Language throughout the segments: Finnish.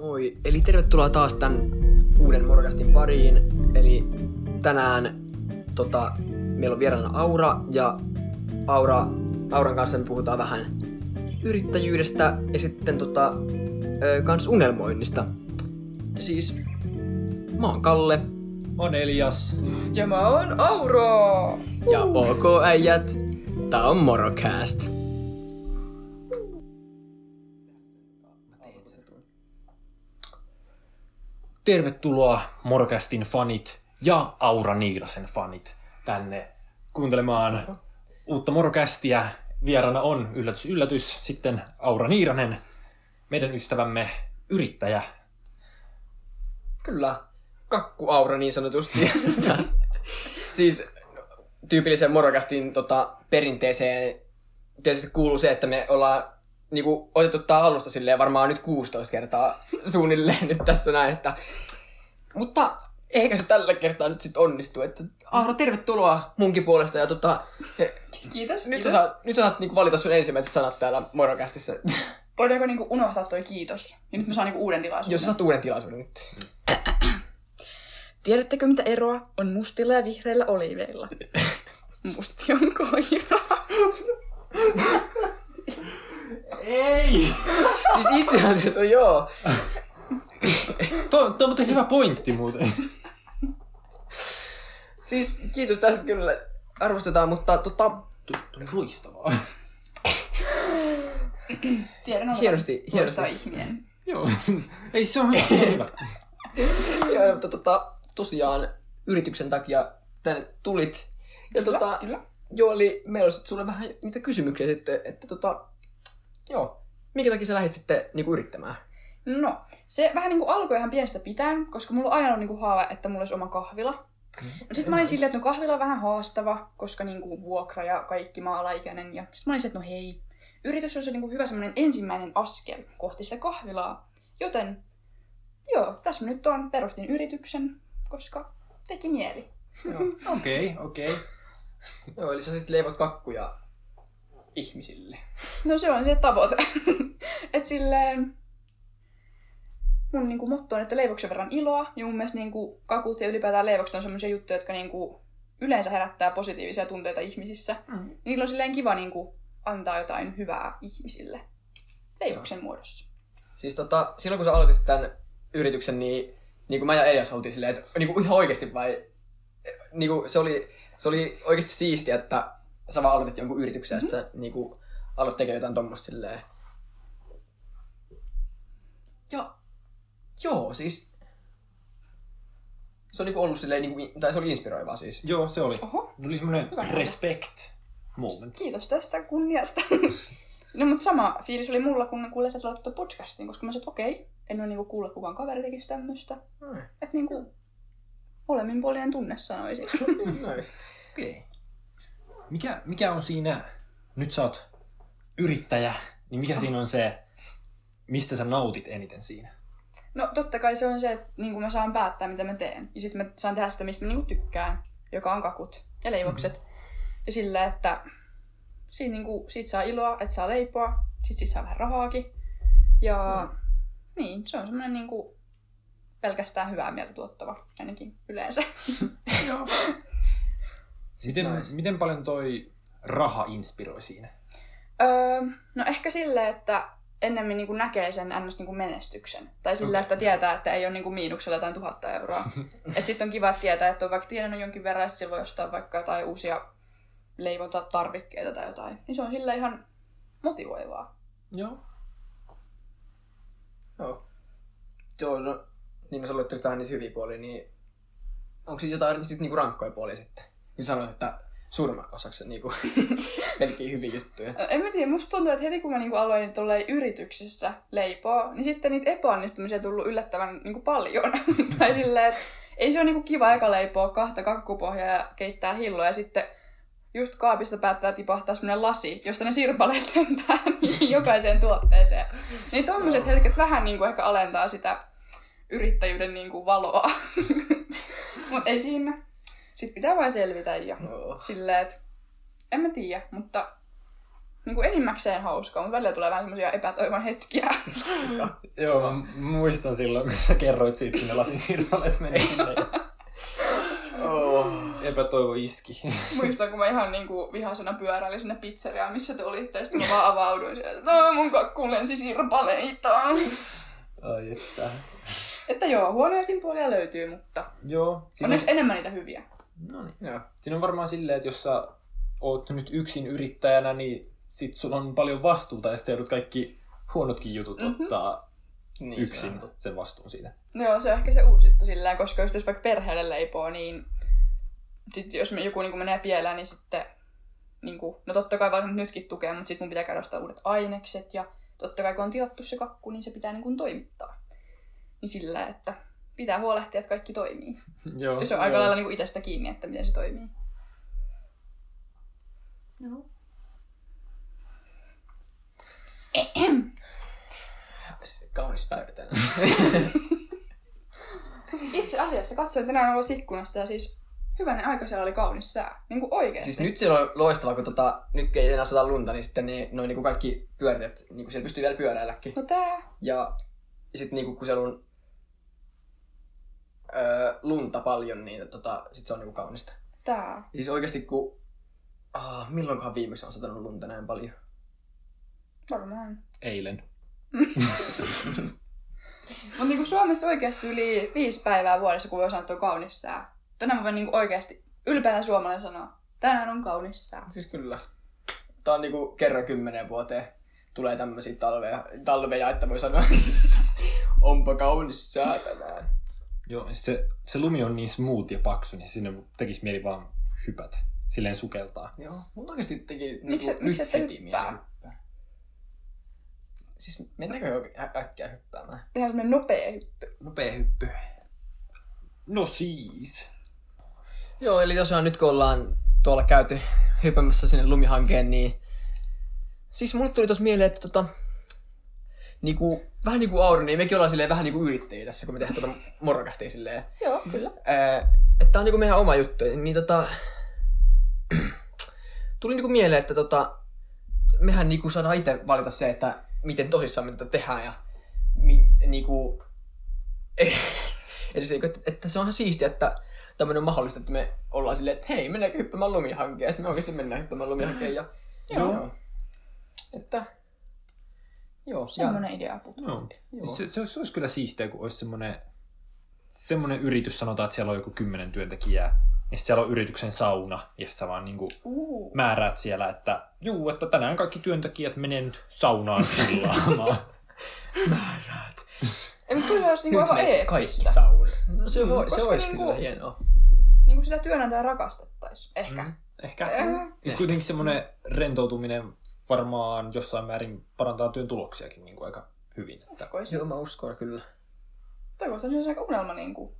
Moi, eli tervetuloa taas tämän uuden Morgastin pariin. Eli tänään tota, meillä on vieraana Aura ja Aura, Auran kanssa me puhutaan vähän yrittäjyydestä ja sitten tota, ö, kans unelmoinnista. Ja siis mä oon Kalle On Elias. Ja mä oon Auro! ja OK äijät, tää on Morocast. Tervetuloa Morcastin fanit ja Aura Niirasen fanit tänne kuuntelemaan uutta Morcastia. Vierana on yllätys yllätys sitten Aura Niiranen, meidän ystävämme yrittäjä. Kyllä, kakku Aura niin sanotusti. siis tyypilliseen Morocastin tota, perinteeseen tietysti kuuluu se, että me ollaan niinku, otettu tää alusta silleen varmaan nyt 16 kertaa suunnilleen nyt tässä näin, että... Mutta eikä se tällä kertaa nyt sit onnistu, että Aura, tervetuloa munkin puolesta ja tota... Kiitos, Nyt kiitos. sä saat, nyt sä saat niinku valita sun ensimmäiset sanat täällä Morocastissa. Voidaanko niinku unohtaa toi kiitos? Ja nyt mä saan niinku uuden tilaisuuden. Jos sä saat uuden tilaisuuden nyt. Tiedättekö mitä eroa on mustilla ja vihreillä oliiveilla? Musti on koira. Ei! siis itse asiassa joo. Tuo, tuo on muuten hyvä pointti muuten. Siis kiitos tästä kyllä arvostetaan, mutta tota, Tuli loistavaa. Tiedän, olen Hienosti, hienosti. ihminen. Joo. Ei, se on hyvä. Se on hyvä. Joo, mutta tota, tosiaan yrityksen takia tänne tulit. Ja Kyllä, tota, kyllä. joo, eli meillä olisi sulle vähän niitä kysymyksiä sitten, että tota, joo, minkä takia sä lähdit sitten niinku yrittämään? No, se vähän niinku alkoi ihan pienestä pitäen, koska mulla on aina ollut niinku haave, että mulla olisi oma kahvila. Sitten mä olin silleen, että no kahvila on vähän haastava, koska niinku vuokra ja kaikki mä oon alaikäinen. Ja sitten mä olin silleen, että no hei, yritys on se niinku hyvä semmoinen ensimmäinen askel kohti sitä kahvilaa. Joten joo, tässä mä nyt on, perustin yrityksen, koska teki mieli. Okei, okei. joo eli sä sitten leivot kakkuja ihmisille. No se on se tavoite. että silleen mun niinku motto on, että leivoksen verran iloa. Ja mun mielestä niinku kakut ja ylipäätään leivokset on semmoisia juttuja, jotka niinku yleensä herättää positiivisia tunteita ihmisissä. Mm. Niillä on silleen kiva niinku antaa jotain hyvää ihmisille leivoksen muodossa. Siis tota, silloin kun sä aloitit tämän yrityksen, niin, niin kuin mä ja Elias oltiin silleen, että niin kuin ihan oikeasti vai... Niin kuin se, oli, se oli oikeasti siistiä, että sä vaan aloitit jonkun yrityksen mm-hmm. ja sitten niin kuin, aloit tekemään jotain tommoista silleen. Ja joo, siis se on niinku ollut silleen, niin kuin, tai se oli inspiroivaa siis. Joo, se oli. Oho. Tuli semmoinen Hyvä. respect moment. Kiitos tästä kunniasta. no mutta sama fiilis oli mulla, kun kuulet, että sä podcastin, koska mä sanoin, että okei, en ole niinku kuullut, kukaan kaveri tekisi tämmöistä. Mm. Että niinku molemminpuolinen tunne sanoisin. Nice. Okei. Mikä, mikä on siinä, nyt sä oot yrittäjä, niin mikä siinä on se, mistä sä nautit eniten siinä? No totta kai se on se, että niin mä saan päättää, mitä mä teen. Ja sitten mä saan tehdä sitä, mistä mä niin tykkään, joka on kakut ja leivokset. Mm-hmm. Ja sillä, että siitä, niin kuin, siitä saa iloa, että saa leipoa, sit siitä saa vähän rahaakin. Ja mm. niin, se on semmoinen niin kuin, pelkästään hyvää mieltä tuottava, ainakin yleensä. Joo. Miten, nice. miten paljon toi raha inspiroi siinä? Öö, no ehkä sille, että ennemmin niin näkee sen ns. Niin menestyksen. Tai sille, että tietää, että ei ole niin miinuksella jotain tuhatta euroa. että sitten on kiva tietää, että on vaikka tienannut jonkin verran, ja sillä voi ostaa vaikka jotain uusia leivontatarvikkeita tai jotain. Niin se on sille ihan motivoivaa. Joo. Joo. Joo, no, niin sä luettelit vähän niitä hyviä puolia, niin onko siinä jotain sit niinku rankkoja puolia sitten? Niin sanoit, että suurimman osaksi niinku melkein hyviä juttuja. En mä tiedä, musta tuntuu, että heti kun mä niinku aloin tolleen yrityksessä leipoa, niin sitten niitä epäonnistumisia tullut yllättävän niinku paljon. tai silleen, että ei se ole niinku kiva eka leipoa kahta kakkupohjaa ja keittää hilloa ja sitten just kaapista päättää tipahtaa semmonen lasi, josta ne sirpaleet lentää niin jokaiseen tuotteeseen. Niin tommoset hetket vähän niinku ehkä alentaa sitä yrittäjyyden niinku valoa. Mut ei siinä. Sitten pitää vain selvitä ja Joo. silleen, että en mä tiedä, mutta niinku enimmäkseen hauskaa, mutta välillä tulee vähän semmoisia epätoivon hetkiä. Joo, mä muistan silloin, kun sä kerroit siitä, kun ne lasinsirpaleet meni sinne. Oh. epätoivo iski. Muistan, kun mä ihan niinku vihasena pyöräilin sinne pizzeriaan, missä te olitte, ja sitten mä vaan avauduin sieltä, että "Aa, mun kakkuun lensi sirpaleita. Ai että. Että joo, huonojakin puolia löytyy, mutta Joo. Siinä on, onneksi enemmän niitä hyviä. No niin. Joo. Siinä on varmaan silleen, että jos sä oot nyt yksin yrittäjänä, niin sit sulla on paljon vastuuta ja sit sä joudut kaikki huonotkin jutut mm-hmm. ottaa Niin, yksin se sen vastuun siitä. No joo, se on ehkä se uusi juttu sillä koska jos vaikka perheelle leipoo, niin sit jos me joku niin menee pieleen, niin sitten niin kuin, no totta kai vaikka nytkin tukea, mutta sitten mun pitää käydä ostaa uudet ainekset ja totta kai kun on tilattu se kakku, niin se pitää niin kuin toimittaa. Niin sillä, että pitää huolehtia, että kaikki toimii. Joo. Ja se on aika lailla niin kuin itsestä kiinni, että miten se toimii. Joo. Kaunis päivä tänään. Itse asiassa katsoin tänään ulos ikkunasta ja siis hyvänen aika siellä oli kaunis sää. Niin kuin oikeesti. siis nyt siellä on loistavaa, kun tota, nyt ei enää sataa lunta, niin sitten ne, noin niinku kaikki pyöräilijät, niinku siellä pystyy vielä pyöräilläkin. No tää. Ja sitten niinku, kun siellä on öö, lunta paljon, niin tota, sit se on niinku kaunista. Tää. Siis oikeasti kun... Ah, milloinkohan viimeksi on satanut lunta näin paljon? Varmaan. Eilen. Mutta niinku Suomessa oikeasti yli viisi päivää vuodessa, kun voi sanoa, että on kaunis sää. Tänään mä voin niinku oikeasti ylpeänä suomalainen sanoa, tänään on kaunis sää. Siis kyllä. Tää on niinku kerran kymmenen vuoteen tulee tämmöisiä talveja, talveja että voi sanoa, onpa kaunis sää tänään. Joo, se, se lumi on niin smooth ja paksu, niin sinne tekisi mieli vaan hypätä. Silleen sukeltaa. Joo, mulla oikeasti teki Miksi- niinku, miksi nyt heti hyppää? mieli hyppää. Siis mennäänkö jo ä- äkkiä hyppäämään? Tehdään semmonen nopea hyppy. Nopea hyppy. No siis. Joo, eli tosiaan nyt kun ollaan tuolla käyty hypämässä sinne lumihankeen, niin... Siis mulle tuli tuossa mieleen, että tota... Niinku, vähän niinku Auri, niin mekin ollaan silleen vähän niinku yrittäjiä tässä, kun me tehdään tota morokastia silleen. Joo, kyllä. Ää, että tää on niinku meidän oma juttu, niin tota... tuli niinku mieleen, että tota... Mehän niinku saadaan itse valita se, että miten tosissaan me tätä tehdään ja... Mi, niinku... ja siis, että, että se onhan siistiä, että tämmöinen on mahdollista, että me ollaan silleen, että hei, mennäänkö hyppäämään lumihankeen, ja sitten me oikeasti mennään hyppäämään lumihankeen, ja... Joo. Että... Joo, Semmonen idea putu. Joo. Joo. Se, se, olisi, se olisi kyllä siistiä, kun olisi semmoinen, semmoinen yritys, sanotaan, että siellä on joku kymmenen työntekijää, ja sitten siellä on yrityksen sauna, ja sitten sä vaan niinku Uh. määräät siellä, että juu, että tänään kaikki työntekijät menee nyt saunaan chillaamaan. Määräät. Ei, kyllä olisi niinku Nyt aivan eeppistä. sauna. No se, Mm, voi, se koska olisi niinku- kyllä hienoa. Niinku sitä työnantajaa rakastettaisiin. Ehkä. Mm, Ehkä. Eh. Ja kuitenkin semmoinen rentoutuminen varmaan jossain määrin parantaa työn tuloksiakin niin kuin aika hyvin. Että... Uskoisin. Joo, mä uskon kyllä. Toivottavasti se on aika unelma niinku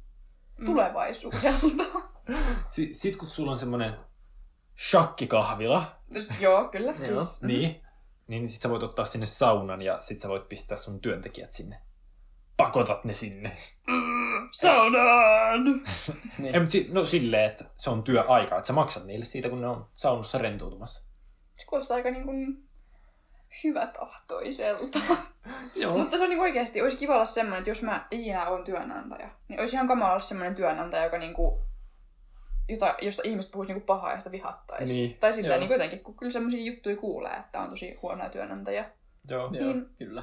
Mm. tulevaisuudelta. Si- Sitten kun sulla on semmoinen shakkikahvila, Joo, kyllä. Joo. Siis, niin, niin sit sä voit ottaa sinne saunan ja sit sä voit pistää sun työntekijät sinne. Pakotat ne sinne. Saunaan! Niin. Ei, mutta si- no silleen, että se on työaika, että sä maksat niille siitä, kun ne on saunassa rentoutumassa. Se kuulostaa aika niinku hyvätahtoiselta. Joo. Mutta se on niinku oikeasti, olisi kiva olla semmoinen, että jos mä ikinä on työnantaja, niin olisi ihan kamala olla semmoinen työnantaja, joka niinku, jota, josta ihmiset puhuisi niinku pahaa ja sitä vihattaisi. Niin, Tai silleen joo. niinku jotenkin, kun kyllä semmoisia juttuja kuulee, että on tosi huonoja työnantajia. Joo. Joo, Niin. kyllä.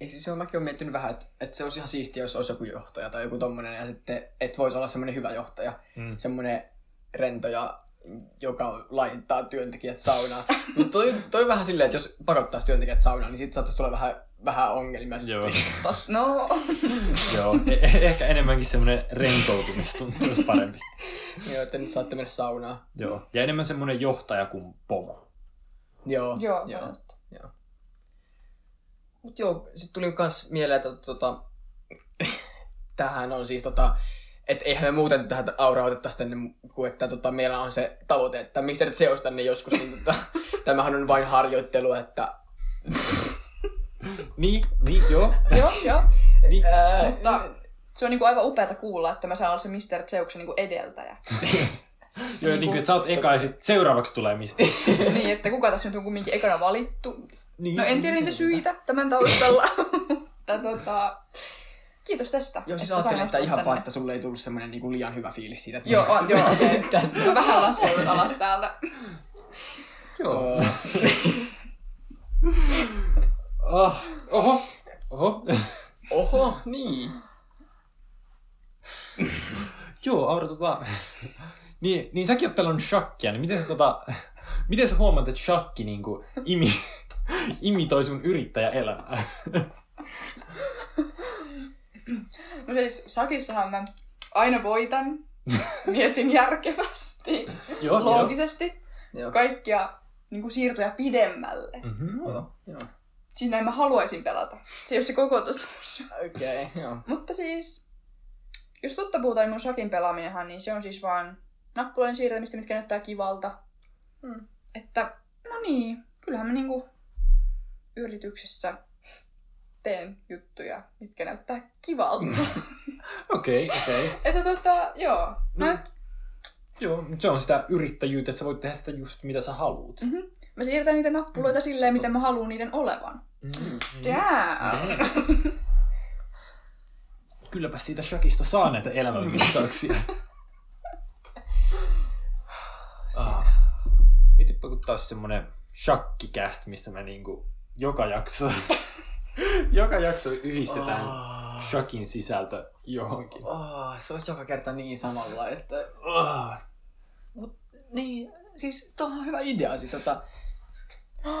Ei siis se on, mäkin olen miettinyt vähän, että, että se olisi ihan siistiä, jos olisi joku johtaja tai joku tommonen, ja sitten, että voisi olla semmoinen hyvä johtaja. Mm. Semmoinen rento ja joka laittaa työntekijät saunaan. Mutta toi, toi vähän silleen, että jos pakottaisi työntekijät saunaan, niin sitten saattaisi tulla vähän, vähän ongelmia. Joo. sitten. No, Joo. E- e- ehkä enemmänkin semmoinen rentoutumistuntu olisi parempi. Joo, että nyt saatte mennä saunaan. Joo. Ja enemmän semmoinen johtaja kuin pomo. Joo, joo, joo. joo. joo. Mut joo, sit tuli kans mieleen, että tota, tämähän on siis tota, että eihän me muuten tähän auraa otettaisi tänne, kuin että tota, meillä on se tavoite, että Mr. Zeus tänne joskus, niin tota, tämähän on vain harjoittelu, että Niin, niin, joo. joo, joo. Niin, ää, Mutta se on niinku aivan upeata kuulla, että mä saan olla se Mr. Zeuksen niinku edeltäjä. Joo, niin kuin, että sä oot eka ja sit seuraavaksi tulee mistä. niin, että kuka tässä nyt on kumminkin ekana valittu. Niin. No en tiedä niitä syitä tämän taustalla. Mutta tota, kiitos tästä. Joo, siis että ajattelin, että ihan tänne. vaan, että sulle ei tullut semmoinen niinku liian hyvä fiilis siitä. Että Joo, on, joo, okei. Okay. Mä vähän laskeudut alas täältä. Joo. Oh, oho, oho. Oho, niin. Joo, Aura, tota... niin, niin säkin oot pelannut shakkia, niin miten sä, tota... miten sä huomaat, että shakki niinku imi... imitoi sun yrittäjäelämää? No siis sakissahan mä aina voitan. Mietin järkevästi, joo, loogisesti. Joo. Kaikkia niin kuin siirtoja pidemmälle. Mm-hmm. Joo. Joo. Siis näin mä haluaisin pelata. Se ei ole se koko totuus. Okei, okay, joo. Mutta siis, jos totta puhutaan, niin mun shakin pelaaminenhan, niin se on siis vaan nappuloiden siirtämistä, mitkä näyttää kivalta. Mm. Että, no niin, kyllähän mä niinku yrityksessä teen juttuja, mitkä näyttää kivalta. Okei, okei. että tota, joo. No. No. Nyt, Joo, mutta se on sitä yrittäjyyttä, että sä voit tehdä sitä just mitä sä haluut. mm-hmm. Mä siirtän niitä nappuloita silleen, miten mä haluan niiden olevan. Mm. Damn! Kylläpä siitä shakista saa näitä elämänviisauksia. ah. Mietipä kun taas semmonen shakkikäst, missä me niinku joka jakso, joka jakso yhdistetään Oh. shakin sisältö johonkin. Oh, se olisi joka kerta niin samanlaista. Ah. Mut niin, siis tuo on hyvä idea. Siis, tota,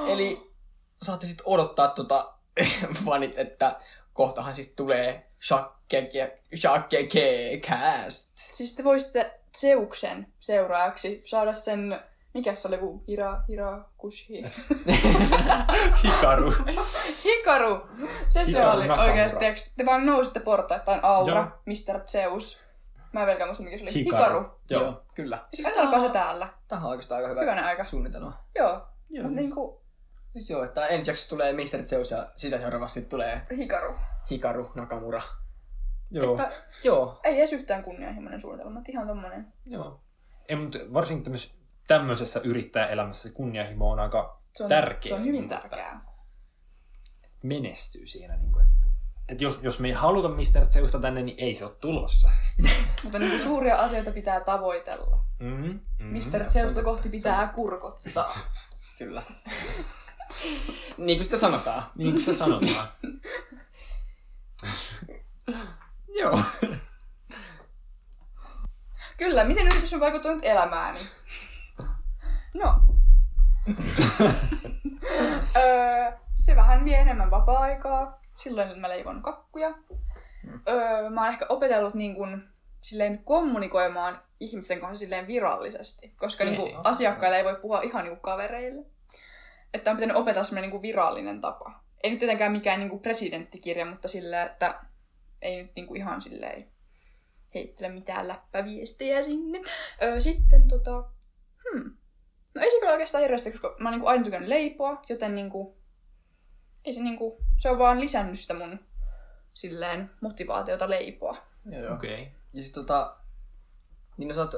eli saatte sitten odottaa tota, fanit, että kohtahan siis tulee Shakke Cast. Siis te voisitte Zeuksen seuraajaksi saada sen, mikä se oli, kun Hira, Hira, Kushi. Hikaru. Hikaru! Se se Hikaru oli Nakamura. oikeasti. Te vaan nousitte portaittain Aura, Joo. Mr. Zeus. Mä en velkään muista, mikä se oli. Hikaru. Hikaru. Joo. Joo, kyllä. Siis alkaa se täällä. Tämä on oikeastaan aika hyvä Hyvänen aika. suunnitelma. Joo. Joo. Mut niinku Siis joo, että ensi jaksossa tulee Mr. Zeus ja sitä seuraavasti tulee Hikaru. Hikaru Nakamura. Joo. Että Joo. ei edes yhtään kunnianhimoinen suunnitelma, että ihan tommonen. Joo. Ei, mutta varsinkin tämmöisessä, tämmöisessä yrittäjäelämässä se kunnianhimo on aika Se on, tärkeä. Se on hyvin niin, tärkeää. Menestyy siinä. Niin kuin, että, että jos, jos me ei haluta Mr. Zeusta tänne, niin ei se ole tulossa. Mutta niinku suuria asioita pitää tavoitella. Mm, mm, Mr. Zeusta kohti pitää kurkottaa. Kyllä. niin kuin sitä sanotaan. Niin kuin se sanotaan. Joo. Kyllä, miten yritys on vaikuttanut elämääni? No. öö, se vähän vie enemmän vapaa-aikaa. Silloin mä leivon kakkuja. Öö, mä oon ehkä opetellut niin kun, silleen kommunikoimaan ihmisten kanssa silleen virallisesti. Koska niin kun, asiakkaille ei voi puhua ihan niin kavereille. Että on pitänyt opetella semmoinen niin virallinen tapa. Ei nyt tietenkään mikään niin presidenttikirja, mutta silleen, että ei nyt niin kuin ihan silleen heittele mitään läppäviestejä sinne. Öö, sitten tota... Hmm. No ei se kyllä oikeastaan hirveästi, koska mä oon niinku aina tykännyt leipoa, joten niinku... Ei se niinku... Se on vaan lisännyt sitä mun silleen motivaatiota leipoa. Joo, joo. Okei. Okay. Ja siis tota, niin no sä oot,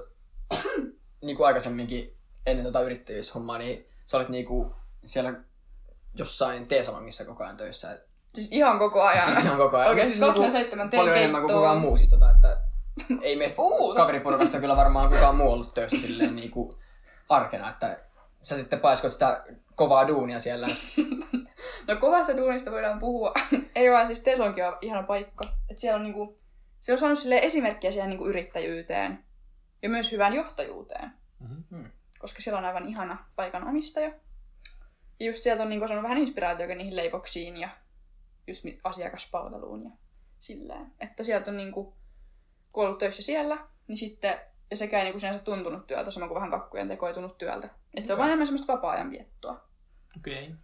niin kuin aikaisemminkin ennen tota yrittäjyyshommaa, niin sä olit niinku siellä jossain teesalongissa koko ajan töissä. Et, Siis ihan koko ajan. siis ihan koko ajan. Oikeesti Mut siis 24 teen Paljon enemmän kuin kukaan muu siis tota, että ei meistä Uu. kaveriporukasta kyllä varmaan kukaan muu ollut töissä silleen niinku arkena, että sä sitten paiskot sitä kovaa duunia siellä. No kovasta duunista voidaan puhua. ei vaan siis Teslonkin on ihana paikka. Et siellä on niinku... Siellä on saanut silleen esimerkkiä siihen niinku yrittäjyyteen. Ja myös hyvään johtajuuteen. Mhm. Koska siellä on aivan ihana paikan omistaja. Ja just sieltä on niinku saanut vähän inspiraatiota niihin leivoksiin ja just asiakaspalveluun ja silleen. Että sieltä on niinku, kun on ollut töissä siellä, niin sitten, ja sekä ei niinku sinänsä tuntunut työltä, sama kuin vähän kakkujen teko ei tunnu työltä. Että se on vaan enemmän semmoista vapaa-ajan viettoa. Okei. Okay.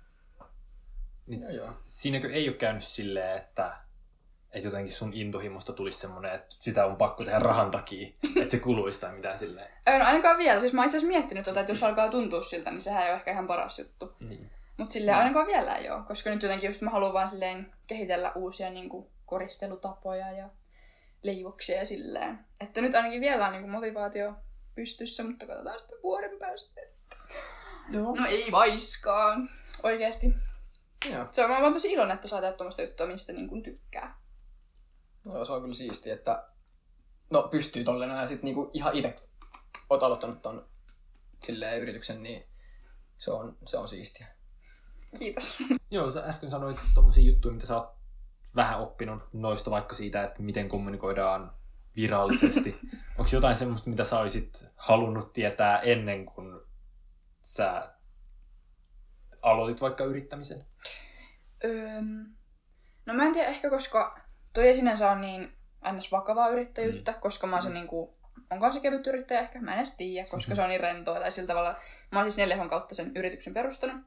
Niin, Joo, joo. siinäkö ei ole käynyt silleen, että, että jotenkin sun intohimosta tulisi semmoinen, että sitä on pakko tehdä rahan takia, että se kuluisi tai mitään silleen. No ainakaan vielä. Siis mä itse asiassa miettinyt tota, että jos alkaa tuntua siltä, niin sehän ei ole ehkä ihan paras juttu. Niin. Mutta silleen ainakaan vielä ei ole, koska nyt jotenkin just mä haluan vaan silleen kehitellä uusia niin kuin, koristelutapoja ja leivoksia silleen. Että nyt ainakin vielä on niin kuin, motivaatio pystyssä, mutta katsotaan sitten vuoden päästä. Joo. No ei vaiskaan. Oikeesti. Joo. Se on, mä oon tosi iloinen, että saa tehdä tuommoista juttua, mistä niin kuin tykkää. Joo, se on kyllä siistiä, että no pystyy tolleen ja sit niinku ihan itse oot aloittanut ton silleen yrityksen, niin se on, se on siistiä. Kiitos. Joo, sä äsken sanoit tommosia juttuja, mitä sä oot vähän oppinut noista, vaikka siitä, että miten kommunikoidaan virallisesti. Onko jotain semmoista, mitä sä olisit halunnut tietää ennen kuin sä aloitit vaikka yrittämisen? Öm, no mä en tiedä ehkä, koska toi ei sinänsä on niin ns. vakavaa yrittäjyyttä, mm. koska mä oon se niinku, onko se kevyt yrittäjä ehkä, mä en edes tiedä, koska se on niin rentoa tai sillä tavalla. Mä oon siis neljähon kautta sen yrityksen perustanut.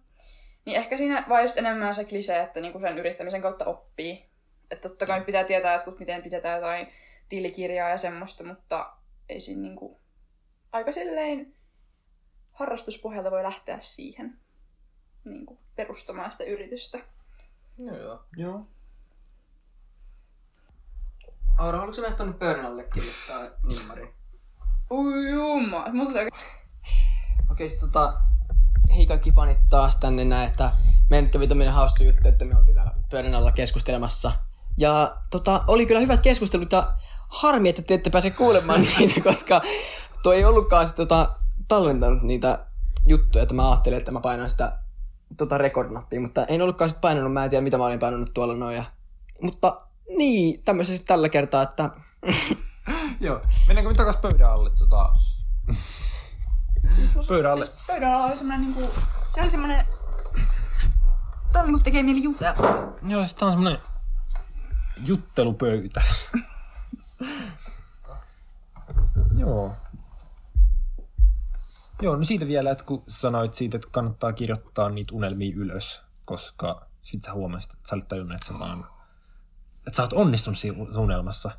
Niin ehkä siinä vaan just enemmän se klisee, että niinku sen yrittämisen kautta oppii. Että totta kai pitää tietää jotkut, miten pidetään jotain tilikirjaa ja semmoista, mutta ei siinä niinku aika silleen harrastuspohjalta voi lähteä siihen niinku perustamaan sitä yritystä. Joo, joo. Joo. Aura, haluatko sä mennä tonne pöydän alle kirjoittaa nimmari? Ui jumma, mulla tulee Okei, sit tota, hei kaikki fanit taas tänne näin, että meidän nyt kävi tämmönen hauska juttu, että me oltiin täällä pöydän alla keskustelemassa. Ja tota, oli kyllä hyvät keskustelut ja harmi, että te ette pääse kuulemaan niitä, koska toi ei ollutkaan sit, tota, tallentanut niitä juttuja, että mä ajattelin, että mä painan sitä tota record-nappia, mutta en ollutkaan sit painanut, mä en tiedä mitä mä olin painanut tuolla noin. Ja... Mutta niin, tämmöisessä sit tällä kertaa, että Joo. Mennäänkö me takas pöydän alle? Tota... pöydän alle. Pöydän alla oli semmonen niinku, se oli semmonen, tää niinku tekee mieli jutella. Joo, siis tää on semmonen juttelupöytä. Joo. Joo, no siitä vielä, että kun sanoit siitä, että kannattaa kirjoittaa niitä unelmia ylös, koska sit sä huomasit, että sä olit tajunnut, että sä vaan, että sä oot onnistunut siinä unelmassa.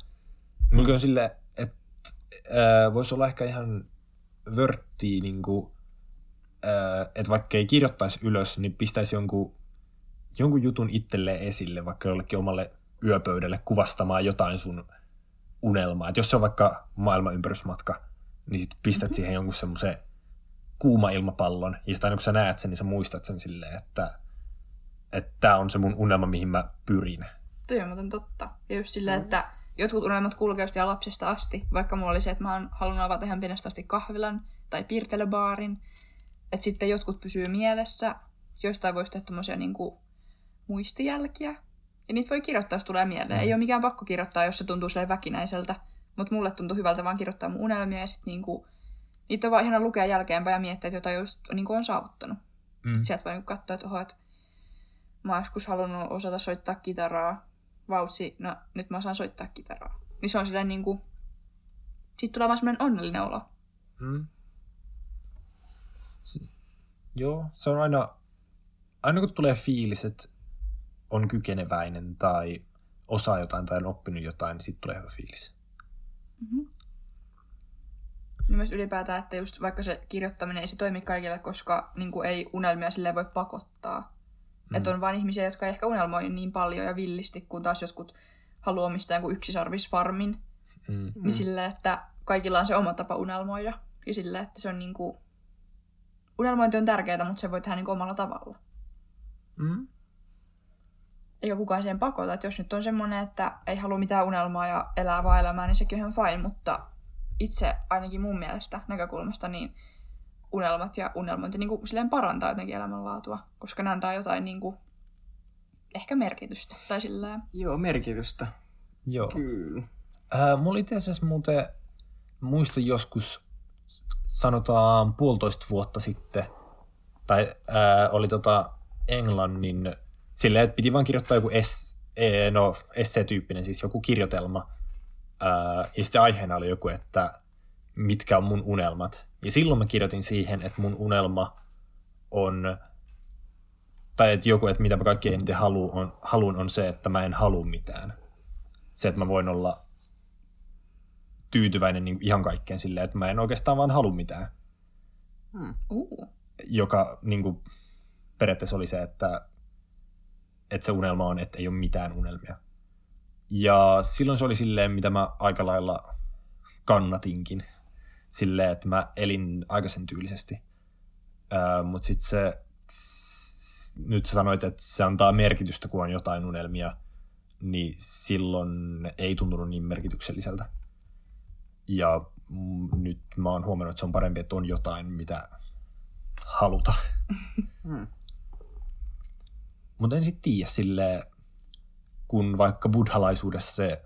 Mulla on silleen, että äh, voisi olla ehkä ihan vörttiä, niin äh, että vaikka ei kirjoittaisi ylös, niin pistäisi jonkun, jonkun jutun itselleen esille, vaikka jollekin omalle yöpöydälle kuvastamaan jotain sun unelmaa. Et jos se on vaikka maailmanympärysmatka, niin sit pistät mm-hmm. siihen jonkun semmoisen kuuma ilmapallon, ja sitten aina kun sä näet sen, niin sä muistat sen silleen, että että tämä on se mun unelma, mihin mä pyrin. Toi on muuten totta. Ja just silleen, mm. että jotkut unelmat kulkee just lapsesta asti. Vaikka mulla oli se, että mä oon halunnut avata ihan pienestä asti kahvilan tai piirtelebaarin. Että sitten jotkut pysyy mielessä. Joistain voisi tehdä tommosia niinku muistijälkiä. Ja niitä voi kirjoittaa, jos tulee mieleen. Mm. Ei ole mikään pakko kirjoittaa, jos se tuntuu sille väkinäiseltä. Mutta mulle tuntuu hyvältä vaan kirjoittaa mun unelmia ja sitten niinku, niitä on vaan ihana lukea jälkeenpäin ja miettiä, että jotain just niinku on saavuttanut. Mm. Sieltä voi niinku katsoa, että oho, että mä oon joskus halunnut osata soittaa kitaraa. Vautsi, no nyt mä osaan soittaa kitaraa. Niin se on silleen niinku... Siitä tulee vaan semmoinen onnellinen olo. Mm. S- joo, se on aina, aina kun tulee fiilis, että on kykeneväinen tai osaa jotain tai on oppinut jotain, niin sitten tulee hyvä fiilis. Mm-hmm. Niin myös ylipäätään, että just vaikka se kirjoittaminen ei se toimi kaikille, koska niin kuin ei unelmia silleen voi pakottaa. Mm. Että on vain ihmisiä, jotka ei ehkä unelmoi niin paljon ja villisti, kun taas jotkut haluaa omistaa jonkun yksisarvisfarmin. Mm. Niin silleen, että kaikilla on se oma tapa unelmoida. Ja silleen, että se on niinku... Unelmointi on tärkeää, mutta se voi tehdä niinku omalla tavalla. Mm. Eikä kukaan siihen pakota. Että jos nyt on semmoinen, että ei halua mitään unelmaa ja elää vaan elämää, niin sekin on ihan fine. Mutta itse ainakin mun mielestä näkökulmasta, niin unelmat ja unelmointi niin kuin silleen parantaa jotenkin elämänlaatua, koska ne antaa jotain niin kuin, ehkä merkitystä tai silleen. Joo, merkitystä. Joo. Kyllä. Äh, mulla itse asiassa muuten, muistan joskus, sanotaan puolitoista vuotta sitten, tai äh, oli tota Englannin, silleen, että piti vaan kirjoittaa joku es, e, no, esse-tyyppinen, siis joku kirjoitelma, äh, ja sitten aiheena oli joku, että mitkä on mun unelmat. Ja silloin mä kirjoitin siihen, että mun unelma on, tai että joku, että mitä mä kaikki eniten haluun on, haluun on se, että mä en halua mitään. Se, että mä voin olla tyytyväinen niin ihan kaikkeen silleen, että mä en oikeastaan vaan halua mitään. Hmm. Uh. Joka niin kuin, periaatteessa oli se, että, että se unelma on, että ei ole mitään unelmia. Ja silloin se oli silleen, mitä mä aika lailla kannatinkin. silleen, että mä elin aikaisen tyylisesti. Mutta sitten se, nyt sä sanoit, että se antaa merkitystä, kun on jotain unelmia, niin silloin ei tuntunut niin merkitykselliseltä. Ja nyt mä oon huomannut, että se on parempi, että on jotain, mitä haluta. Hmm. Mutta en sitten tiedä silleen, kun vaikka buddhalaisuudessa se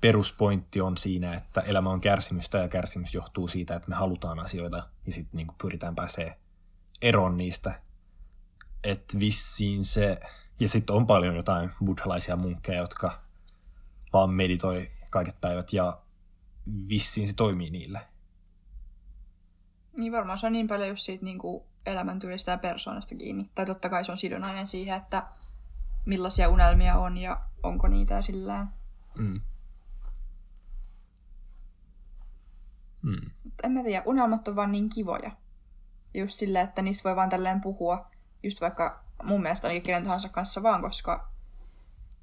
peruspointti on siinä, että elämä on kärsimystä ja kärsimys johtuu siitä, että me halutaan asioita ja sitten niinku pyritään pääsee eroon niistä. Että vissiin se, ja sitten on paljon jotain buddhalaisia munkkeja, jotka vaan meditoi kaiket päivät ja vissiin se toimii niille. Niin varmaan se on niin paljon just siitä niin kuin elämäntyylistä ja persoonasta kiinni. Tai totta kai se on sidonnainen siihen, että millaisia unelmia on ja onko niitä ja sillään. Mm. Mm. En mä tiedä, unelmat on vaan niin kivoja. Just silleen, että niistä voi vaan tälleen puhua. Just vaikka mun mielestä ainakin kenen tahansa kanssa vaan, koska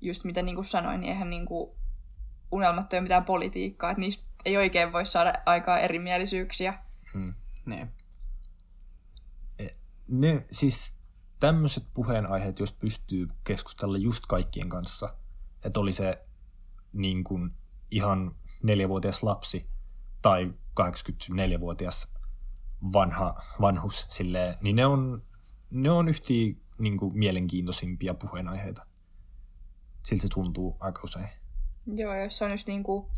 just mitä niin kuin sanoin, niin eihän niin kuin unelmat ei ole mitään politiikkaa. Että niistä ei oikein voi saada aikaa erimielisyyksiä. Mm. Niin. Ne, siis tämmöiset puheenaiheet, jos pystyy keskustella just kaikkien kanssa, että oli se niin kuin ihan neljävuotias lapsi tai 84-vuotias vanha vanhus, silleen, niin ne on, ne on yhtä niin kuin mielenkiintoisimpia puheenaiheita. Siltä se tuntuu aika usein. Joo, jos se on just niinku...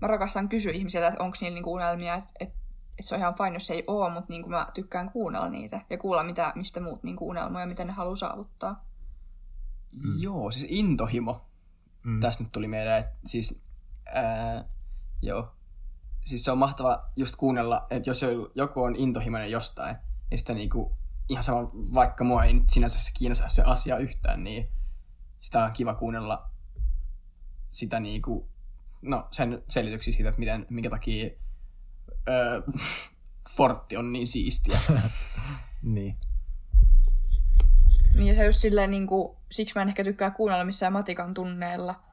Mä rakastan kysyä ihmisiltä, että onko niillä niinku unelmia, että et, et se on ihan fine, jos ei oo, mutta niinku mä tykkään kuunnella niitä ja kuulla, mitä, mistä muut niinku unelmoi ja mitä ne haluaa saavuttaa. Mm. Joo, siis intohimo. Mm. Tästä nyt tuli mieleen, että siis, ää, joo. Siis se on mahtava just kuunnella, että jos joku on intohimoinen jostain, niin sitten niinku, ihan sama, vaikka mua ei nyt sinänsä se kiinnosta se asia yhtään, niin sitä on kiva kuunnella sitä niinku, no sen selityksiä siitä, että miten, minkä takia öö, Fortti on niin siistiä. Niin. Niin ja se just silleen niinku, siksi mä en ehkä tykkää kuunnella missään matikan tunneilla.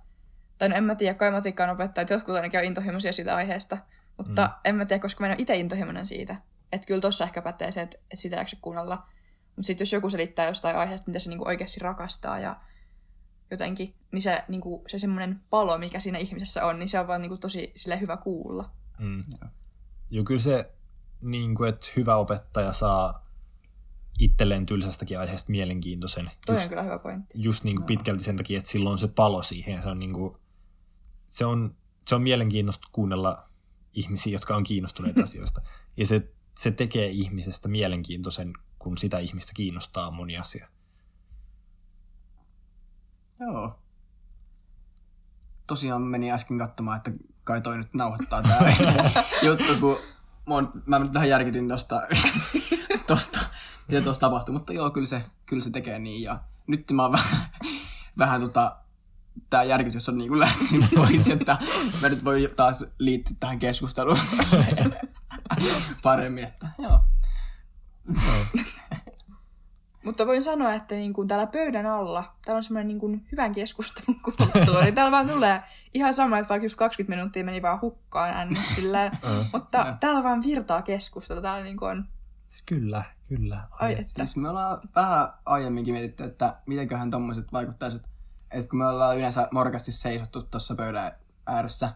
Tai no en mä tiedä, kai matikkaan opettajat, jotkut ainakin on intohimoisia siitä aiheesta. Mutta mm. en mä tiedä, koska mä en ole itse intohimoinen siitä. Että kyllä tossa ehkä pätee se, että, että sitä ei jaksa kuunnella. Mutta sitten jos joku selittää jostain aiheesta, mitä se niinku oikeasti rakastaa ja jotenkin, niin se, niinku, se semmoinen palo, mikä siinä ihmisessä on, niin se on vaan niinku tosi sille hyvä kuulla. Mm. Joo, kyllä se, niin kuin, että hyvä opettaja saa itselleen tylsästäkin aiheesta mielenkiintoisen. Toi just, on kyllä hyvä pointti. just niin kuin pitkälti sen takia, että silloin se palo siihen. Se on, niin kuin, se on, se on mielenkiintoista kuunnella ihmisiä, jotka on kiinnostuneita asioista. Ja se, se tekee ihmisestä mielenkiintoisen, kun sitä ihmistä kiinnostaa moni asia. Joo. Tosiaan menin äsken katsomaan, että kai toi nyt nauhoittaa tää juttu, kun mä, oon, mä nyt vähän järkytyin tosta, tosta, mitä tuossa tapahtui, mutta joo, kyllä se, kyllä se tekee niin. Ja nyt mä oon vähän, vähän tota, tää järkytys on niinku lähtenyt pois, että mä nyt voin taas liittyä tähän keskusteluun paremmin, että joo. Mutta voin sanoa, että niin kuin täällä pöydän alla, täällä on semmoinen niin kuin hyvän keskustelun kulttuuri. Täällä vaan tulee ihan sama, että vaikka just 20 minuuttia meni vaan hukkaan ns. Silleen, mutta täällä vaan virtaa keskustelu. Täällä niin kuin on, Siis Kyllä, kyllä. ai että, Siis me ollaan vähän aiemminkin mietitty, että mitenköhän tommoset vaikuttaisi, että kun me ollaan yleensä morkasti seisottu tuossa pöydän ääressä,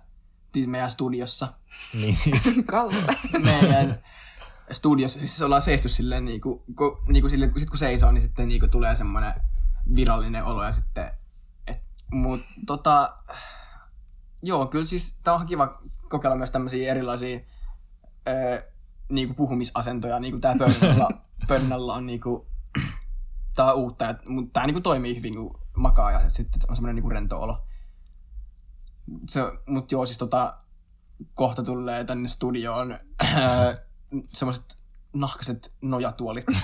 siis meidän studiossa, Niin siis. Kalle. meidän studiossa, siis ollaan seisty silleen niinku, kun, niinku silleen, kun, sit kun seisoo, niin sitten niinku tulee semmoinen virallinen olo ja sitten, et, mut tota, joo, kyllä siis tää on kiva kokeilla myös tämmöisiä erilaisia öö, niinku puhumisasentoja, niinku tää pöydän alla, pöydän alla on niinku, tää on uutta, mutta tää niinku toimii hyvin, kun makaa ja sitten on semmoinen niinku rento olo. Se, mut joo, siis tota, kohta tulee tänne studioon semmoiset nahkaset nojatuolit.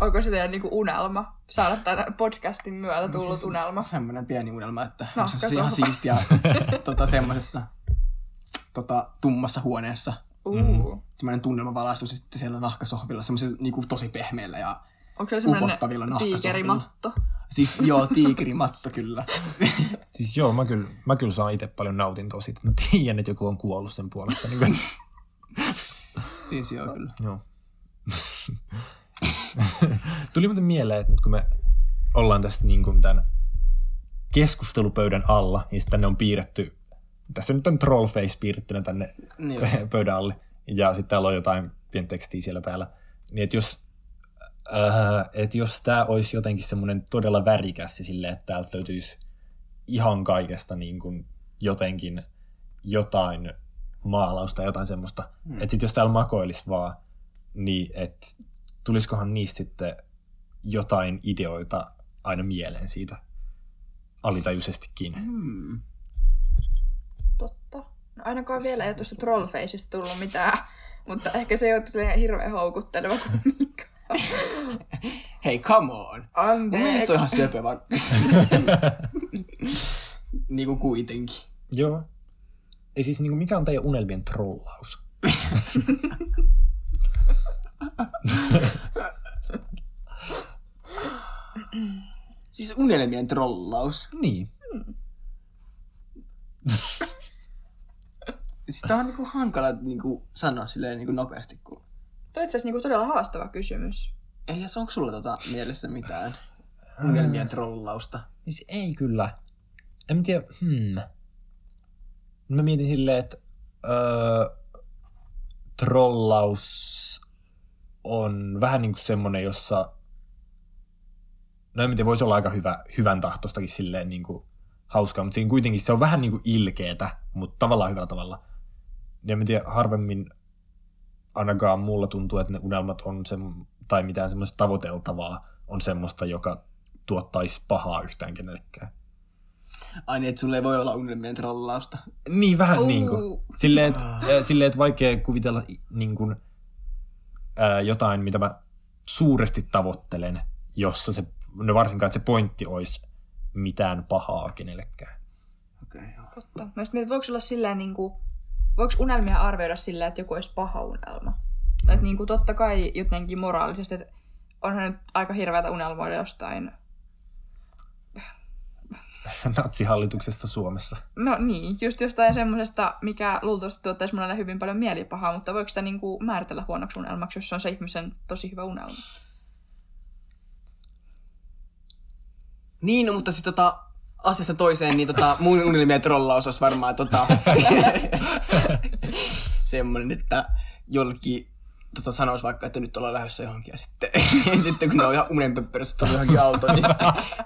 Onko se teidän niin kuin unelma? Saada tämän podcastin myötä tullut unelma? Semmoinen pieni unelma, että No, no, se kato. ihan siistiä tota, semmoisessa tota, tummassa huoneessa. Uh. Semmoinen tunnelmavalaistus ja sitten siellä nahkasohvilla, semmoisella niinku tosi pehmeillä ja Onko se semmoinen tiikerimatto? Siis joo, tiikerimatto kyllä. Siis joo, mä kyllä, mä kyllä saan itse paljon nautintoa siitä. Mä tiedän, että joku on kuollut sen puolesta. Niin Siis joo kyllä. joo. Tuli muuten mieleen, että nyt kun me ollaan tässä niin kuin tämän keskustelupöydän alla, niin sitten tänne on piirretty, tässä nyt on trollface piirrettynä tänne Niin pöydän alle, ja sitten täällä on jotain pientä tekstiä siellä täällä. Niin että jos, äh, että jos tämä olisi jotenkin semmoinen todella värikäs ja silleen, että täältä löytyisi ihan kaikesta niin kuin jotenkin jotain maalausta, jotain semmoista. Hmm. Että sitten jos täällä makoilisi vaan, niin että tulisikohan niistä sitten jotain ideoita aina mieleen siitä alitajuisestikin. Hmm. Totta. No ainakaan vielä ei ole tuosta Trollfaceista tullut mitään, mutta ehkä se ei ole hirveän houkutteleva. Hei, come on. Mun mielestä on ihan söpö vaan. niinku kuitenkin. Joo. Ei siis niinku, mikä on teidän unelmien trollaus? Siis unelmien trollaus. Niin. Siis tää on niinku hankala niinku sanoa silleen niinku nopeasti, kun... Tuo itse asiassa niinku todella haastava kysymys. Elias, onko sulla tota mielessä mitään unelmien trollausta? Siis ei kyllä. En tiedä, hmm. Mä mietin silleen, että öö, trollaus on vähän niin kuin semmonen, jossa no en tiedä, voisi olla aika hyvä, hyvän tahtostakin silleen niin kuin hauskaa, mutta siinä kuitenkin se on vähän niin kuin ilkeetä, mutta tavallaan hyvällä tavalla. Ja mä tiedä, harvemmin ainakaan mulla tuntuu, että ne unelmat on se, tai mitään semmoista tavoiteltavaa on semmoista, joka tuottaisi pahaa yhtään kenellekään. Ai niin, että sulla ei voi olla unelmien trollausta. Niin, vähän Uu. niin kuin. Silleen, että silleen, et vaikea kuvitella niin kuin, ää, jotain, mitä mä suuresti tavoittelen, jossa se, no varsinkaan, että se pointti olisi mitään pahaa kenellekään. Okei, okay, joo. Totta. Mä mietin, voiko olla silleen niinku, voiko unelmia arvioida sillä, että joku olisi paha unelma? Tai että niinku totta kai jotenkin moraalisesti, että onhan nyt aika hirveätä unelmoida jostain Natsihallituksesta Suomessa. No niin, just jostain semmoisesta, mikä luultavasti tuottaisi monelle hyvin paljon mielipahaa, mutta voiko sitä niinku määritellä huonoksi unelmaksi, jos se on se ihmisen tosi hyvä unelma? Niin, no, mutta sitten tota, asiasta toiseen, niin tota, mun unelmien trollaus olisi varmaan tota, semmoinen, että jollekin tota, sanoisi vaikka, että nyt ollaan lähdössä johonkin ja sitten, sitten kun ne on ihan unenpöppörössä tullut johonkin autoon, niin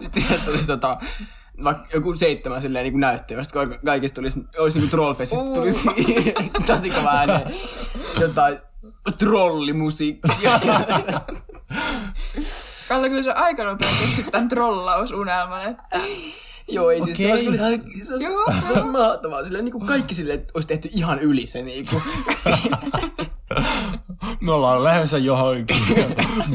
sitten, sitten tulisi tota, vaikka joku seitsemän silleen niin kuin näyttöä, ka- kaikista tulisi, olisi niin kuin trollfest, sitten tulisi tosi kova ääneen jotain trollimusiikkia. Kalle, kyllä se on aika nopea keksit tämän trollausunelman, että Joo, ei siis se Okei. olisi ihan, se olisi, Joo. se olisi mahtavaa. Silleen niin kuin kaikki silleen, että olisi tehty ihan yli se niin kuin. Me ollaan lähdössä johonkin.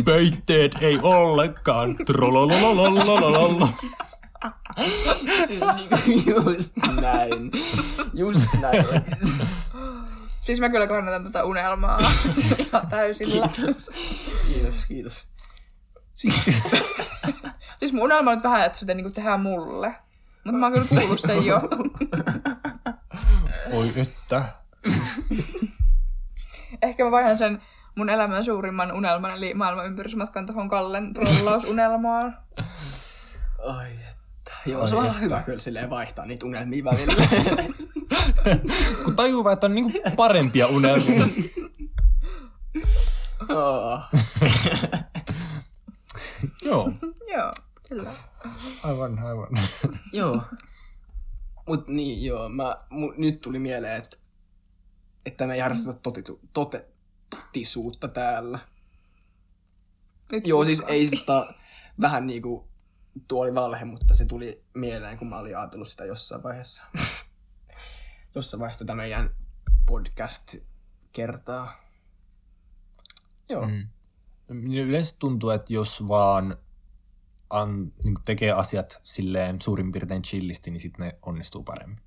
Peitteet ei ollenkaan. Trolololololololol. Siis niin just näin. Just näin. siis mä kyllä kannatan tätä unelmaa ihan täysillä. Kiitos. Kiitos, kiitos. Siis mun unelma on nyt vähän, että sitä niinku tehdään mulle. Mutta mä oon kyllä kuullut sen jo. Oi että. Ehkä mä vaihan sen mun elämän suurimman unelman, eli maailman ympärysmatkan tuohon Kallen trollausunelmaan. Ai. Joo, se on ihan hyvä kyllä silleen vaihtaa niitä unelmia välillä. Kun tajuu vaan, että on niinku parempia unelmia. oh. Joo, Joo, kyllä. aivan, aivan. Joo. Mut niin, joo, mä, mu, nyt tuli mieleen, että, että me ei harrasteta totisu, tote, totisuutta täällä. Nyt Joo, siis ei sitä vähän niinku, tuo oli valhe, mutta se tuli mieleen, kun mä olin ajatellut sitä jossain vaiheessa. jossain vaiheessa tätä meidän podcast-kertaa. Joo. Mm. Yleensä tuntuu, että jos vaan an, niin tekee asiat silleen suurin piirtein chillisti, niin sitten ne onnistuu paremmin.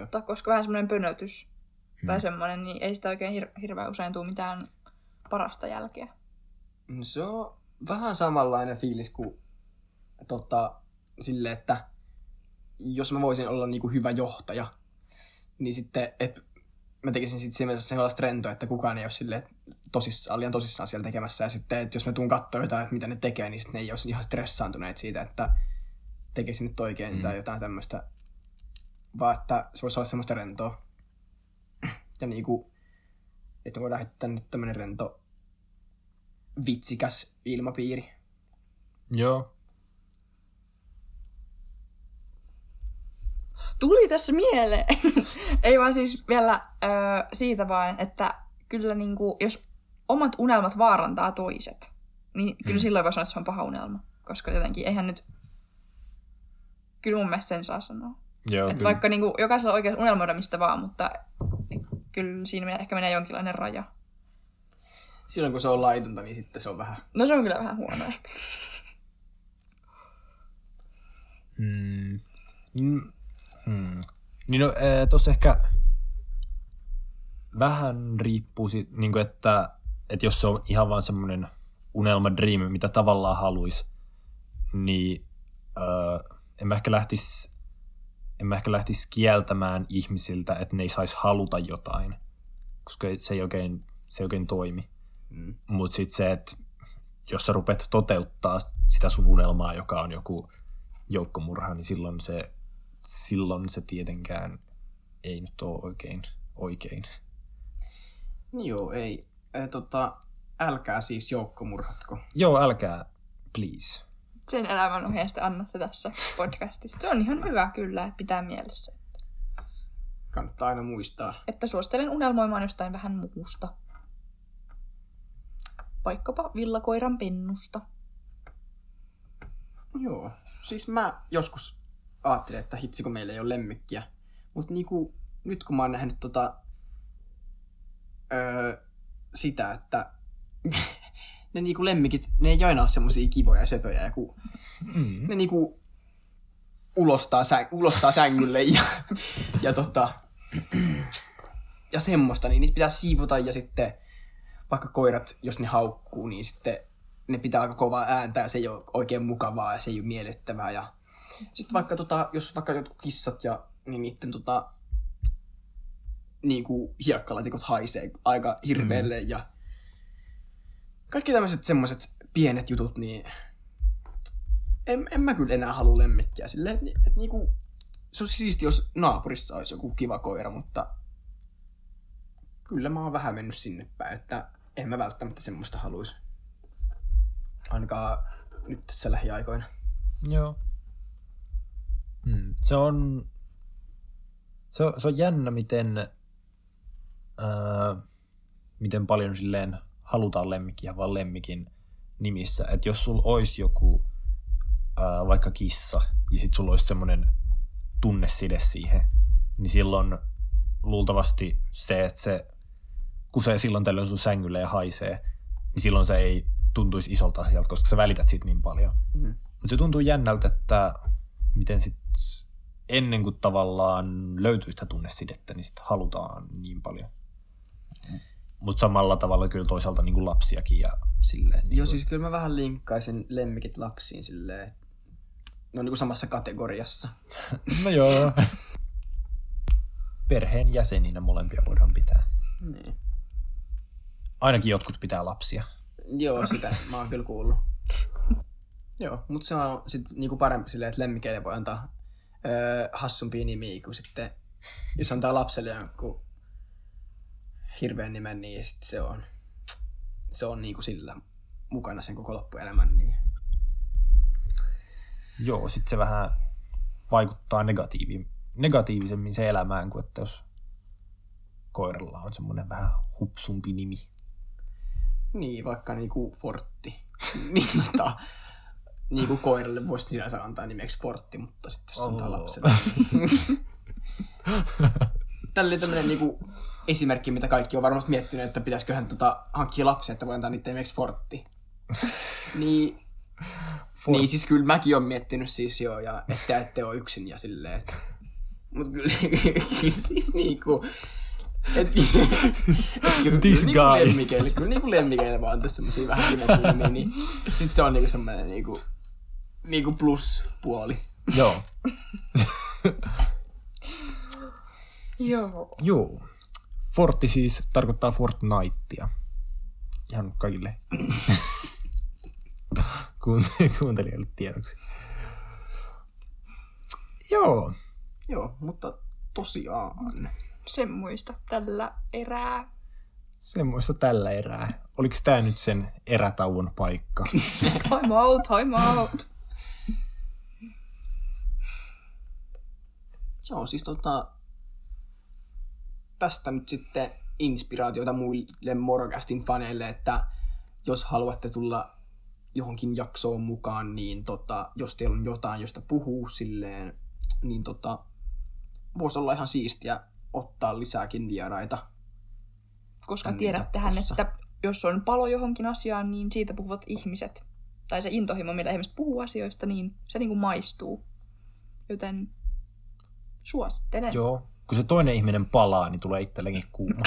Totta, koska vähän semmoinen pönötys tai semmoinen, niin ei sitä oikein hir- hirveän usein tule mitään parasta jälkeä. Se on vähän samanlainen fiilis kuin tota, sille, että jos mä voisin olla niinku hyvä johtaja, niin sitten, että mä tekisin sitten sellaista rentoa, että kukaan ei ole silleen tosissaan, liian tosissaan siellä tekemässä. Ja sitten, että jos mä tuun katsoa jotain, että mitä ne tekee, niin sitten ne ei olisi ihan stressaantuneet siitä, että tekisin nyt oikein mm. tai jotain tämmöistä. Vaan että se voisi olla semmoista rentoa. Ja niinku, että me voidaan heittää nyt tämmönen rento vitsikäs ilmapiiri. Joo. Tuli tässä mieleen. Ei vaan siis vielä ö, siitä vaan, että kyllä niinku, jos omat unelmat vaarantaa toiset, niin kyllä mm. silloin voi sanoa, että se on paha unelma. Koska jotenkin eihän nyt... Kyllä mun mielestä sen saa sanoa. Joo, että kyllä. vaikka niinku, jokaisella on oikeus unelmoida mistä vaan, mutta kyllä siinä menee- ehkä menee jonkinlainen raja. Silloin kun se on laitonta, niin sitten se on vähän... No se on kyllä vähän huono ehkä. Mm. Mm. Hmm. Niin no, tuossa ehkä vähän riippuu siitä, niin kuin että, että jos se on ihan vaan semmoinen unelma dream, mitä tavallaan haluaisi, niin öö, en mä ehkä lähtisi en mä ehkä lähtisi kieltämään ihmisiltä, että ne ei saisi haluta jotain, koska se ei oikein, se ei oikein toimi. Mm. Mutta sitten se, että jos sä rupeat toteuttaa sitä sun unelmaa, joka on joku joukkomurha, niin silloin se, silloin se tietenkään ei nyt ole oikein oikein. Joo, ei. E, tota, älkää siis joukkomurhatko. Joo, älkää, please. Sen elämän ohjeesta annatte tässä podcastissa. Se on ihan hyvä kyllä, että pitää mielessä. Kannattaa aina muistaa. Että suosittelen unelmoimaan jostain vähän muusta. Vaikkapa villakoiran pennusta. Joo. Siis mä joskus ajattelin, että hitsi kun meillä ei ole lemmikkiä. Mutta niinku, nyt kun mä oon nähnyt tota, öö, sitä, että ne niinku lemmikit, ne ei aina ole semmosia kivoja söpöjä, ja kun mm. ne niinku ulostaa, säng, ulostaa sängylle ja, ja tota, ja semmoista, niin niitä pitää siivota ja sitten vaikka koirat, jos ne haukkuu, niin sitten ne pitää aika kovaa ääntä ja se ei ole oikein mukavaa ja se ei ole miellyttävää. Ja sitten vaikka tota, jos vaikka jotkut kissat ja niin niiden tota, niin kuin hiekkalaatikot haisee aika hirveelle mm. ja kaikki tämmöiset semmoiset pienet jutut, niin en, en mä kyllä enää halua lemmikkiä silleen, että, että niinku, se olisi siisti, jos naapurissa olisi joku kiva koira, mutta kyllä mä oon vähän mennyt sinne päin, että en mä välttämättä semmoista haluaisi. Ainakaan nyt tässä lähiaikoina. Joo. Hmm. Se on, se on, se on jännä, miten, ää, miten paljon silleen halutaan lemmikkiä vaan lemmikin nimissä. Että jos sulla olisi joku ää, vaikka kissa ja sit sulla olisi semmoinen tunneside siihen, niin silloin luultavasti se, että se kusee silloin tällöin sun sängylle ja haisee, niin silloin se ei tuntuisi isolta asialta, koska sä välität siitä niin paljon. Mm. Mutta se tuntuu jännältä, että miten sit ennen kuin tavallaan löytyy sitä tunnesidettä, niin sit halutaan niin paljon. Mutta samalla tavalla kyllä toisaalta niin kuin lapsiakin ja silleen. Niin Joo, kuin, siis kyllä mä vähän linkkaisin lemmikit lapsiin silleen, ne on niinku samassa kategoriassa. No joo. Perheen jäseninä molempia voidaan pitää. Niin. Ainakin jotkut pitää lapsia. Joo, sitä mä oon kyllä kuullut. Joo, mutta se on sit niinku parempi silleen, että lemmikeille voi antaa öö, hassumpia nimiä kuin sitten, jos antaa lapselle jonkun hirveän nimen, niin sit se on, se on niinku sillä mukana sen koko loppuelämän. Niin. Joo, sitten se vähän vaikuttaa negatiivi, negatiivisemmin se elämään kuin että jos koiralla on semmoinen vähän hupsumpi nimi. Niin, vaikka niinku Fortti. niin, tota, niinku koiralle voisi sinänsä antaa nimeksi Fortti, mutta sitten jos antaa lapselle. Tällä oli tämmönen niinku esimerkki, mitä kaikki on varmasti miettinyt, että pitäisiköhän tota hankkia lapsia, että voi antaa niiden nimeksi Fortti. niin, Fort- niin siis kyllä mäkin olen miettinyt siis joo, ja että ette ole yksin ja silleen, että... Mut kyllä, kyllä siis niinku... Et, et, kyllä, This niinku guy. lemmikeille, kyllä niinku lemmikeille vaan tässä semmosia vähän kivettyjä, niin sit se on niinku semmonen niinku... niinku plus-puoli. Joo. Joo. Joo. Fortti siis tarkoittaa Fortnitea. Ihan kaikille kuunt- kuuntelijoille tiedoksi. Joo. Joo, mutta tosiaan. Semmoista tällä erää. Semmoista tällä erää. Oliko tämä nyt sen erätauon paikka? Time out, time out. Joo, siis tota, tästä nyt sitten inspiraatiota muille Morgastin faneille, että jos haluatte tulla johonkin jaksoon mukaan, niin tota, jos teillä on jotain, josta puhuu silleen, niin tota, voisi olla ihan siistiä ottaa lisääkin vieraita. Koska tiedättehän, että jos on palo johonkin asiaan, niin siitä puhuvat ihmiset. Tai se intohimo, millä ihmiset puhuu asioista, niin se niinku maistuu. Joten suosittelen. Joo. Kun se toinen ihminen palaa, niin tulee itsellekin kuuma.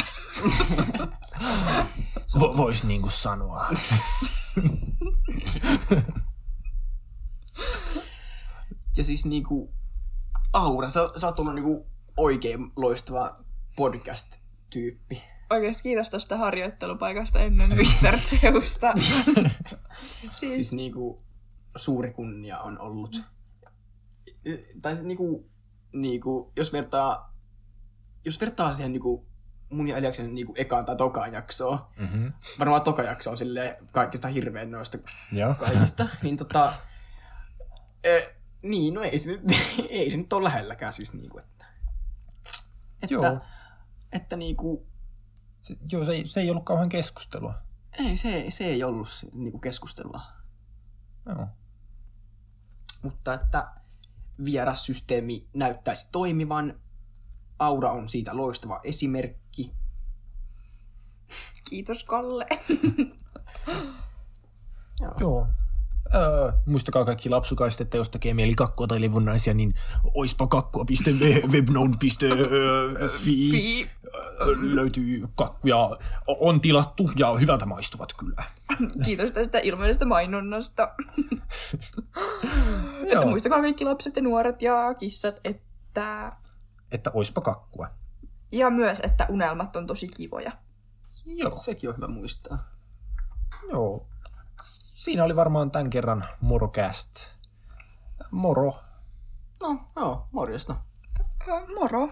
Vo- Vois niinku sanoa. Ja siis niinku, Aura, sä, sä oot ollut niinku oikein loistava podcast-tyyppi. Oikeasti kiitos tästä harjoittelupaikasta ennen Mr. Zeusta. siis, Siis niinku suuri kunnia on ollut. Tai se niinku, niinku jos vertaa, jos vertaa siihen niinku mun ja Eliaksen niinku ekaan tai tokaan jaksoa, Mm-hmm. varmaan toka jakso on silleen kaikista hirveän noista Joo. kaikista, niin tota, e, niin, no ei se nyt, ei se nyt ole lähelläkään siis niinku, että, että, Joo. että niinku, Se, joo, se ei, se ei ollut kauhean keskustelua. ei, se, se ei ollut niinku keskustelua. Joo. mutta että vierassysteemi näyttäisi toimivan. Aura on siitä loistava esimerkki. kiitos Kalle. Joo. Öö, muistakaa kaikki lapsukaiset, että jos tekee mieli kakkua tai levonnaisia, niin oispa kakkua.webnode.fi Pii. Löytyy kakkuja, on tilattu ja hyvältä maistuvat kyllä. Kiitos tästä ilmeisestä mainonnasta. että muistakaa kaikki lapset ja nuoret ja kissat, että... Että oispa kakkua. Ja myös, että unelmat on tosi kivoja. Joo. Sekin on hyvä muistaa. Joo. Siinä oli varmaan tämän kerran Morocast. Moro. No, joo, morjesta. Moro.